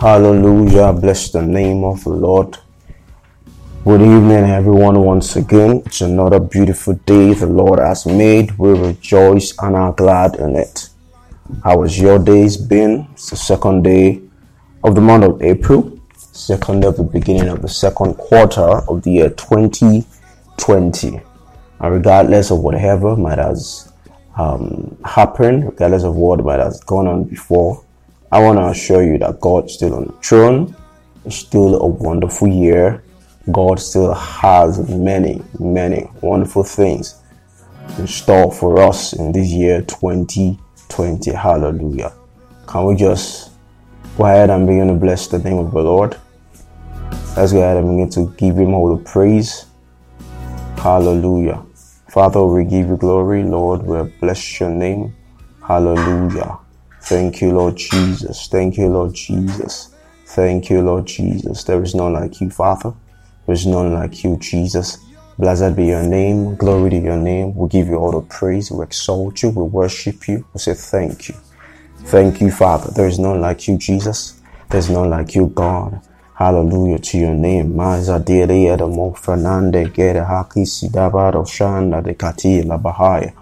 Hallelujah. Bless the name of the Lord. Good evening, everyone, once again. It's another beautiful day the Lord has made. We rejoice and are glad in it. How has your days been? It's the second day of the month of April, second day of the beginning of the second quarter of the year 2020. And regardless of whatever might has um, happened, regardless of what might have gone on before, I want to assure you that God's still on the throne. It's still a wonderful year. God still has many, many wonderful things in store for us in this year 2020. Hallelujah. Can we just go ahead and begin to bless the name of the Lord? Let's go ahead and begin to give Him all the praise. Hallelujah. Father, we give you glory, Lord. We bless your name. Hallelujah. Thank you, Lord Jesus. Thank you, Lord Jesus. Thank you, Lord Jesus. There is none like you, Father. There is none like you, Jesus. Blessed be your name. Glory to your name. We give you all the praise. We exalt you. We worship you. We say thank you. Thank you, Father. There is none like you, Jesus. There is none like you, God. Hallelujah to your name. Maza dele mo fernande gere haki sidabaro shanda la.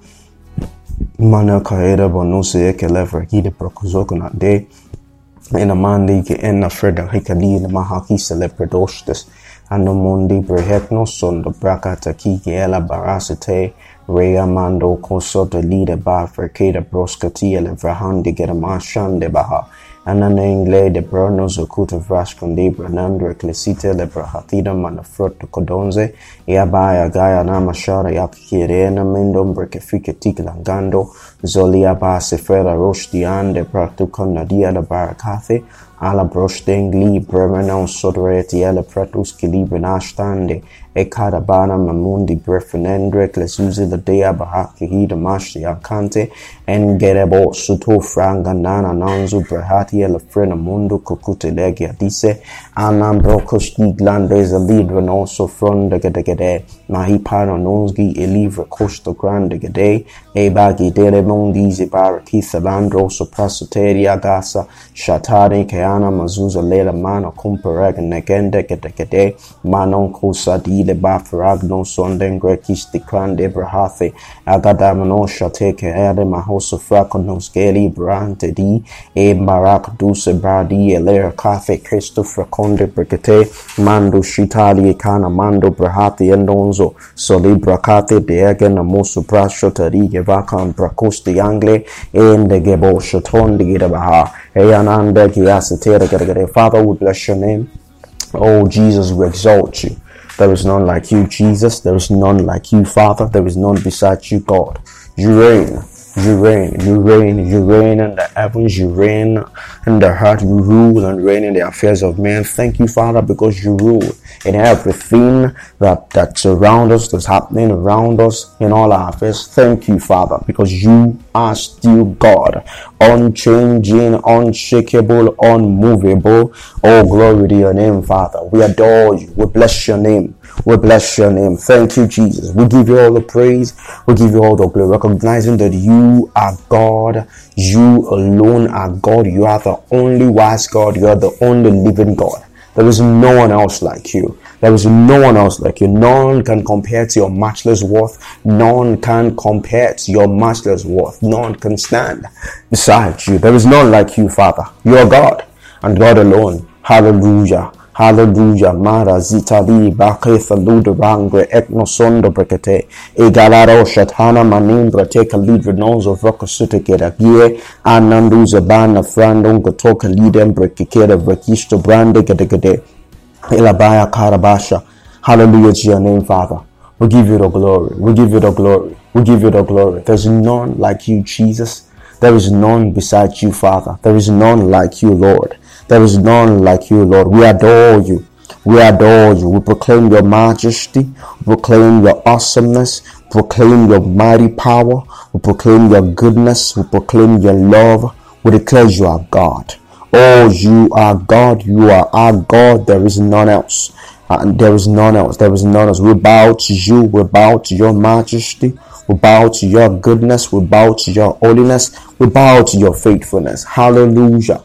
Mana kaeda bonuse eke lever hide prokuzoko na de. Ina mandi ke ena freda hikali na mahaki celebradostes. Ano mundi brehekno son do brakata ki ke ela barasete. Rea mando koso de ba frekeda broskati ele vrahandi gere mashande baha. Ananengle de Pronos Okutavash Condibra Nandra Clecite de Brahatida Manafroto Codonze, e Yabaya Gaia Namashara Yakirena Mendombra Kefique Tiklangando, Zolia Base Frera Roshdian de Pratuka Nadia de Barakathe Ala Broštengli Bremenon Sodreti Ele Pretus Kilibre Nashtande Ekadabana Mamundi Brefinendre Klesuzi the Dea Bahaki Hida Mashi Akante Engerebo Suto Franga Nana Nanzu Brahati Ele Frena Mundo Kukute Legia Anam Brokos Glandes a Lidra Noso Fronda Gedegede Mahipano Nonsgi Elivra Costa Grande Gede Ebagi Dele Mondi Zibara Kithalandro Soprasoteria Gasa. Shatari Keana Mazuza Lela Mano Kumpereg Negende Gedegede Manon Kusadi le bafragnon sonden grekis de crande brahafe agadamano shateke ade mahoso frakonos geli brante di. E barak duse bradi elera cafe christopher conde brigate mando shitali kana mando brahati endonzo soli brakate de egen amosu brasho tari gevakan brakosti angle ende gebo shaton de gebaha eyananda kiasitera gere father we bless your name Oh Jesus, we exalt you. There is none like you, Jesus. There is none like you, Father. There is none beside you, God. You reign. You reign, you reign, you reign in the heavens, you reign in the heart, you rule and reign in the affairs of men. Thank you, Father, because you rule in everything that, that's around us, that's happening around us in all our affairs. Thank you, Father, because you are still God, unchanging, unshakable, unmovable. Oh, glory to your name, Father. We adore you. We bless your name. We bless your name. Thank you, Jesus. We give you all the praise. We give you all the glory, recognizing that you are God. You alone are God. You are the only wise God. You are the only living God. There is no one else like you. There is no one else like you. None can compare to your matchless worth. None can compare to your matchless worth. None can stand beside you. There is none like you, Father. You are God and God alone. Hallelujah. Hallelujah. Mara zitali baketha luderangre eknosondo brekete. Egalaro shatana manimbra teka lidre nonzo vrokosute kera gie. Ananduza bana frandon gotoka lidem brekikere brekisto brande gedegede. Elabaya karabasha. Hallelujah to your name, Father. We give you the glory. We give you the glory. We give you the glory. There's none like you, Jesus. There is none beside you, Father. There is none like you, Lord. There is none like you, Lord. We adore you. We adore you. We proclaim your majesty. We proclaim your awesomeness. We proclaim your mighty power. We proclaim your goodness. We proclaim your love. We declare you are God. Oh, you are God. You are our God. There is none else. And uh, there is none else. There is none else. We bow to you. We bow to your majesty. We bow to your goodness. We bow to your holiness. We bow to your faithfulness. Hallelujah.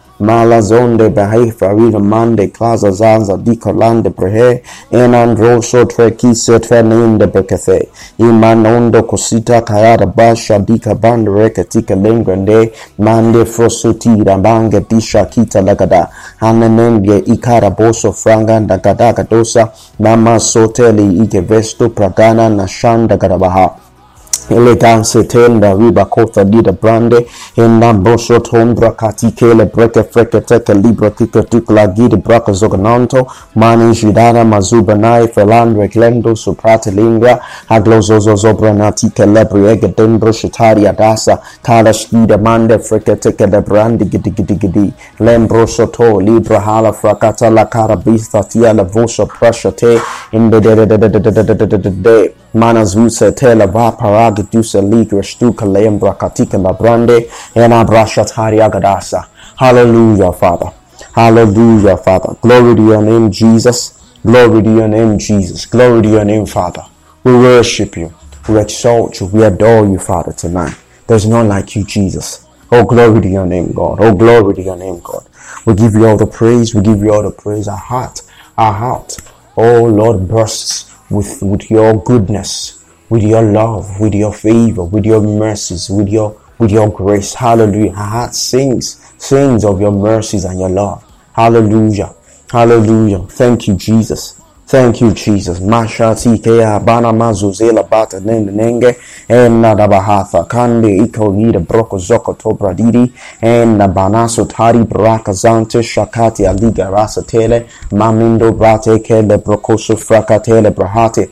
malazonde behe farida mande claza zanza dicolande brehe enan rosso trekise treninde bekethe imanondo cosita kayara basha dika bandere katika lengrande mande frosotira bange disha kita lagada. Hanenenge ikara boso franga ndagada gadosa namaso teli ike vesto pragana na shanda garabaha eleganse tenda riba kota dida brande enda boso tombra katikele breke freke teke libra kika tukla gidi braka zogananto mani jidana mazuba nai felandre glendo suprate lingra aglozozo zobra natike lebri ege dendro shitari adasa kala shkida mande freke teke de brandi gidi gidi gidi lembro soto libra hala frakata la karabista tia la vosa prasha te in de de de de de de de de de de de Manazuse tela va paragi dusa ligra stuka lembra katika labrande ena brashatari agadasa. Hallelujah, Father. Hallelujah, Father. Glory to your name, Jesus. Glory to your name, Jesus. Glory to your name, Father. We worship you. We exalt you. We adore you, Father, tonight. There's none like you, Jesus. Oh, glory to your name, God. Oh, glory to your name, God. We give you all the praise. We give you all the praise. Our heart, our heart, oh Lord, bursts with, with your goodness, with your love, with your favor, with your mercies, with your with your grace. Hallelujah. Our heart sings, sings of your mercies and your love. Hallelujah. Hallelujah. Thank you, Jesus. Thank you, Jesus. Masha tikea bana mazuzela bata nende nenge ena da bahatha kande iko nida broko zoko tobra didi ena banaso tari braka zante shakati aliga rasa tele mamindo brate kele brokoso frakatele brahate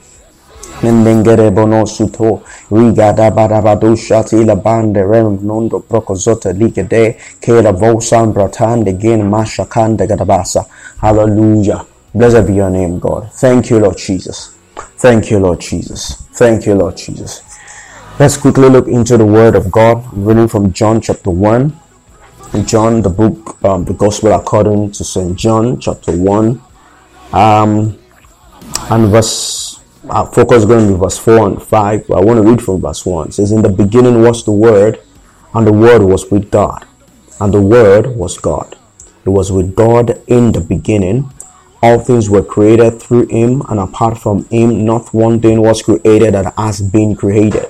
Nendengere bono suto riga da barabado shati la bande rem nondo prokozota like de ke la vosan bratande gen masha kande gadabasa. Hallelujah. Blessed be your name, God. Thank you, Lord Jesus. Thank you, Lord Jesus. Thank you, Lord Jesus. Let's quickly look into the Word of God, reading from John chapter 1. John, the book, um, the Gospel according to St. John chapter 1. Um, and verse, our focus going to be verse 4 and 5. I want to read from verse 1. It says, In the beginning was the Word, and the Word was with God, and the Word was God. It was with God in the beginning all things were created through him, and apart from him, not one thing was created that has been created.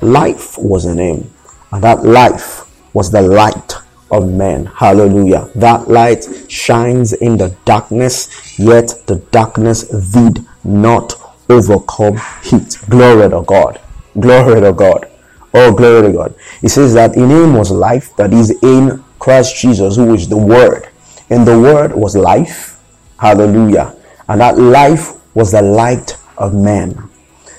Life was in him, and that life was the light of men. Hallelujah. That light shines in the darkness, yet the darkness did not overcome it. Glory to God. Glory to God. Oh, glory to God. He says that in him was life, that is in Christ Jesus, who is the Word. And the Word was life Hallelujah. And that life was the light of men.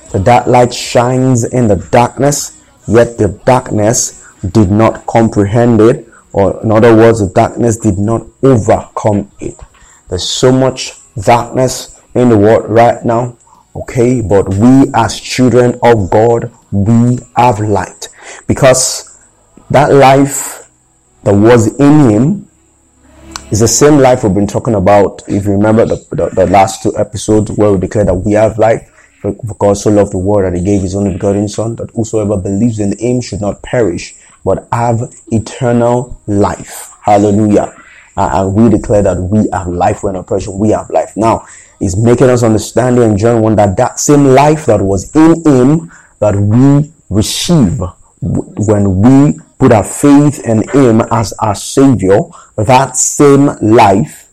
So that light shines in the darkness, yet the darkness did not comprehend it, or in other words, the darkness did not overcome it. There's so much darkness in the world right now, okay? But we as children of God, we have light because that life that was in him it's the same life we've been talking about. If you remember the, the, the last two episodes where we declared that we have life, for God so loved the world that he gave his only begotten son, that whosoever believes in him should not perish, but have eternal life. Hallelujah. Uh, and we declare that we have life when oppression, we have life. Now, he's making us understand in John 1 that that same life that was in him that we receive when we put our faith in Him as our Savior, that same life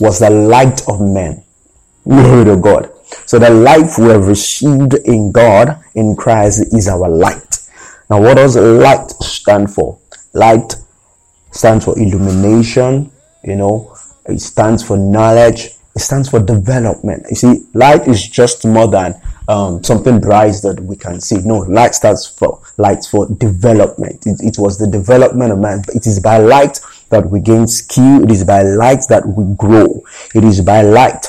was the light of men. Glory to God. So the life we have received in God, in Christ, is our light. Now, what does light stand for? Light stands for illumination, you know, it stands for knowledge, it stands for development. You see, light is just more than um, something bright that we can see. No, light stands for light for development. It, it was the development of man. It is by light that we gain skill. It is by light that we grow. It is by light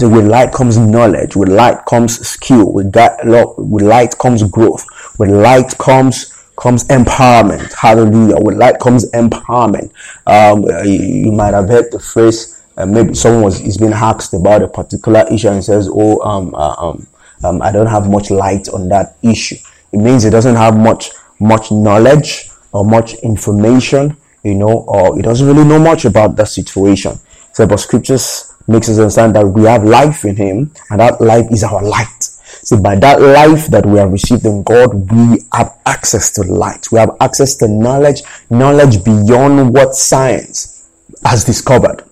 so with light comes knowledge. With light comes skill. With that, with light comes growth. With light comes comes empowerment. Hallelujah. With light comes empowerment. Um, you, you might have heard the phrase uh, maybe someone was is being asked about a particular issue and says, "Oh, um, uh, um, um, I don't have much light on that issue. It means it doesn't have much much knowledge or much information, you know, or it doesn't really know much about that situation. So, but scriptures makes us understand that we have life in Him, and that life is our light. So, by that life that we have received in God, we have access to light. We have access to knowledge, knowledge beyond what science has discovered.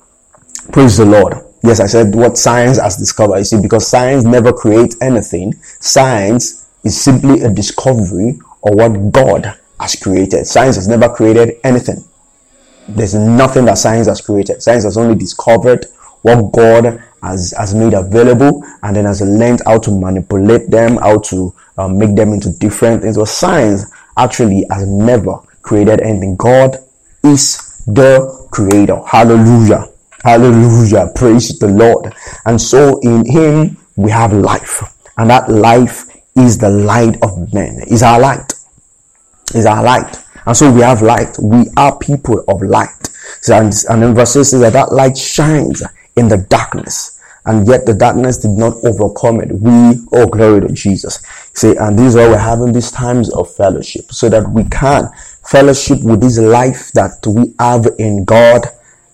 Praise the Lord. Yes, I said what science has discovered. You see, because science never creates anything. Science is simply a discovery of what God has created. Science has never created anything. There's nothing that science has created. Science has only discovered what God has, has made available and then has learned how to manipulate them, how to um, make them into different things. But science actually has never created anything. God is the creator. Hallelujah. Hallelujah. Praise the Lord. And so in him we have life. And that life is the light of men. Is our light. Is our light. And so we have light. We are people of light. And, and verse 6 says that that light shines in the darkness. And yet the darkness did not overcome it. We, oh glory to Jesus. Say, and this is why we're having these times of fellowship. So that we can fellowship with this life that we have in God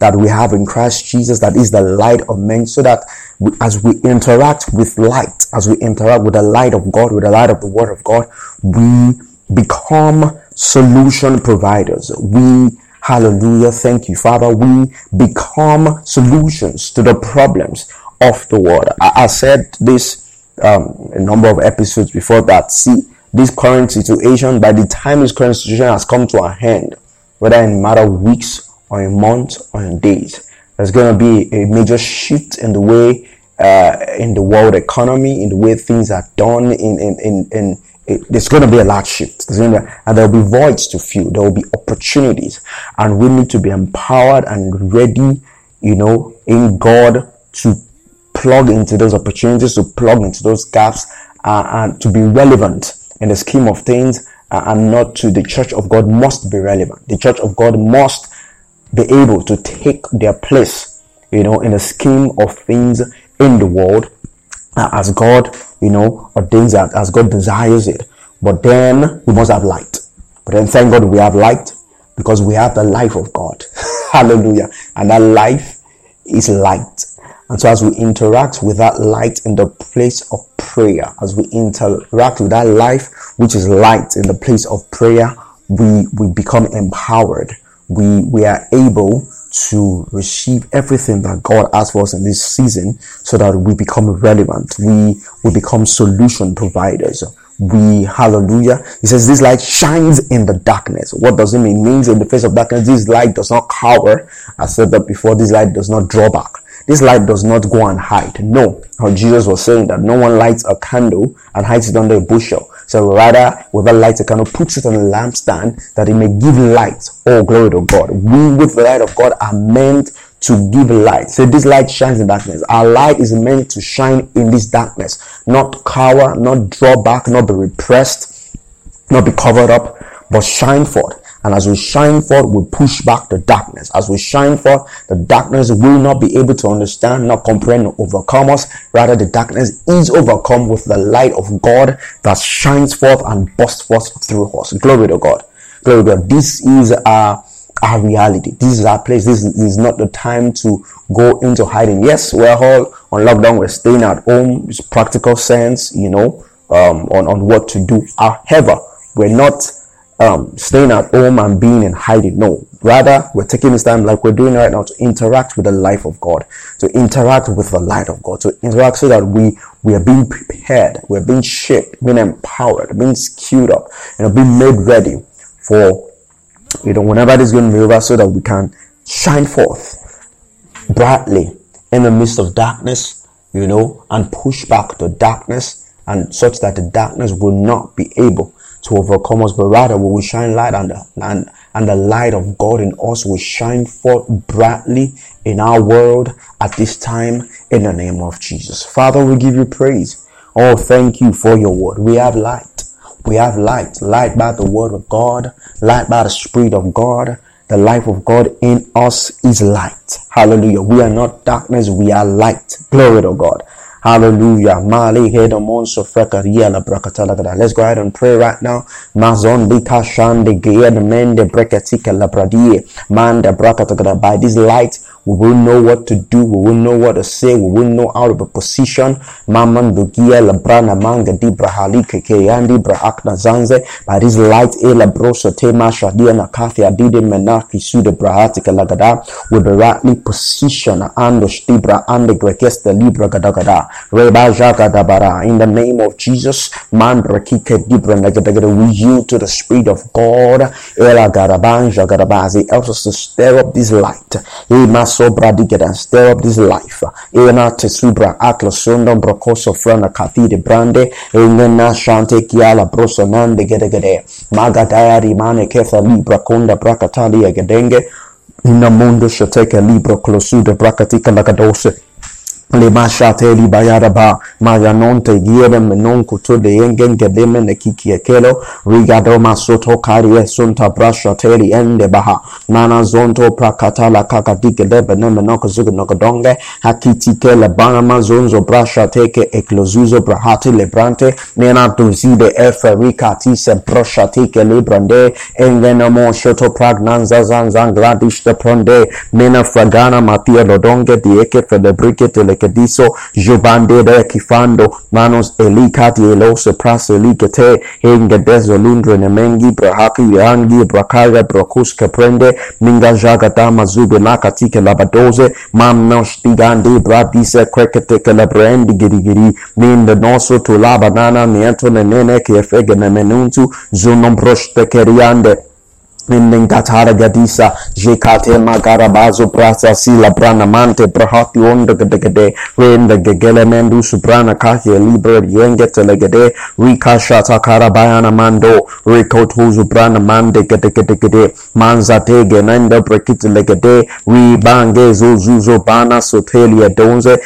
that we have in Christ Jesus, that is the light of men, so that we, as we interact with light, as we interact with the light of God, with the light of the Word of God, we become solution providers. We, hallelujah, thank you, Father, we become solutions to the problems of the world. I, I said this um, a number of episodes before that. See, this current situation, by the time this current situation has come to an end, whether in a matter of weeks or in months or in days, there's going to be a major shift in the way, uh, in the world economy, in the way things are done, in, in, in, in it, there's going to be a large shift. Be, and there will be voids to fill. There will be opportunities. And we need to be empowered and ready, you know, in God to plug into those opportunities, to plug into those gaps, uh, and to be relevant in the scheme of things uh, and not to the church of God must be relevant. The church of God must be able to take their place, you know, in the scheme of things in the world uh, as God, you know, ordains that, as God desires it. But then we must have light. But then thank God we have light because we have the life of God. Hallelujah. And that life is light. And so as we interact with that light in the place of prayer, as we interact with that life, which is light in the place of prayer, we, we become empowered. We, we are able to receive everything that God has for us in this season so that we become relevant. We, we become solution providers. We, hallelujah. He says this light shines in the darkness. What does it mean? It means in the face of darkness, this light does not cower. I said that before, this light does not draw back. This light does not go and hide. No. How Jesus was saying that no one lights a candle and hides it under a bushel. So rather, with a light a candle, puts it on a lampstand that it may give light. Oh, glory to God. We with the light of God are meant to give light. So this light shines in darkness. Our light is meant to shine in this darkness, not cower, not draw back, not be repressed, not be covered up, but shine forth. And as we shine forth, we push back the darkness. As we shine forth, the darkness will not be able to understand, not comprehend, or overcome us. Rather, the darkness is overcome with the light of God that shines forth and bursts forth through us. Glory to God. Glory to God. This is our, our reality. This is our place. This is, this is not the time to go into hiding. Yes, we're all on lockdown. We're staying at home. It's practical sense, you know, um, on, on what to do. However, we're not um, staying at home and being in hiding. No, rather, we're taking this time like we're doing right now to interact with the life of God, to interact with the light of God, to interact so that we we are being prepared, we're being shaped, being empowered, being skewed up, you know, being made ready for you know whenever this is going to be over, so that we can shine forth brightly in the midst of darkness, you know, and push back the darkness, and such that the darkness will not be able to overcome us, but rather we will shine light and, and, and the light of God in us will shine forth brightly in our world at this time in the name of Jesus. Father, we give you praise. Oh, thank you for your word. We have light. We have light. Light by the word of God. Light by the spirit of God. The life of God in us is light. Hallelujah. We are not darkness. We are light. Glory to God. Hallelujah. Mali hedo monso frekaria la brakatala Let's go ahead and pray right now. Mazon di kashande geed mende brekatika la bradie. Manda brakatagada. By this light, we will know what to do. We will know what to say. We will know how to be positioned. Maman dugia la brana manga di brahali keke brahakna zanze. By this light, eh, ela brosa tema shadia na kathia dide menaki sude brahatika lagada. Will be rightly positioned. Ando shtibra ande grekesta libra gadagada. Reba jaga dabara. In the name of Jesus, man brakike dibra nagadagada. We yield to the Spirit of God. Eh, ela garaban jagarabazi. It helps us to stir up this light. Ema sobra digeda. Stir up this life. Ena tesubra akla sundam brokoso frana kathide brande. Engena shante kiala broso nande gedegede. Magadaya rimane kefa libra konda brakatali gedenge Ina mundo shateke libra closude brakatika lagadose. lemashateli bayaraba mayanonte gierem non kutude yengen gedemen kikiekelo rigadoma soto karie sunta brashateli ende baha nana zonto prakatala kakadike lebenem nokazug nokodonge hakitike lebanama zonzo brashateke eklozuzo brahati lebrante nena dozide efe rikatise brashatike lebrande engenamo no shoto pragnanza zanzan gladishte pronde mena fragana matia e lodonge dieke felebrike tele rekediso jobande de kifando manos elikati eloso praselikete engedezo lundre nemengi brahaki yangi brakaya brakuska prende minga jagatama zubenaka tike labadoze mamnos tigande bradise krekete kelebrendi girigiri ninde noso tulaba nana niento nenene kiefege nemenuntu zunomproshtekeriande Mendengkatara gadisa jekate magarabazo prasa sila prana mante prahati onda gedegede renda gegele mendu suprana kahye libre yenge telegede rikasha takara bayana mando rikotu suprana mande gedegedegede manza tege nenda prekite legede ribange zuzuzo bana sotelia donze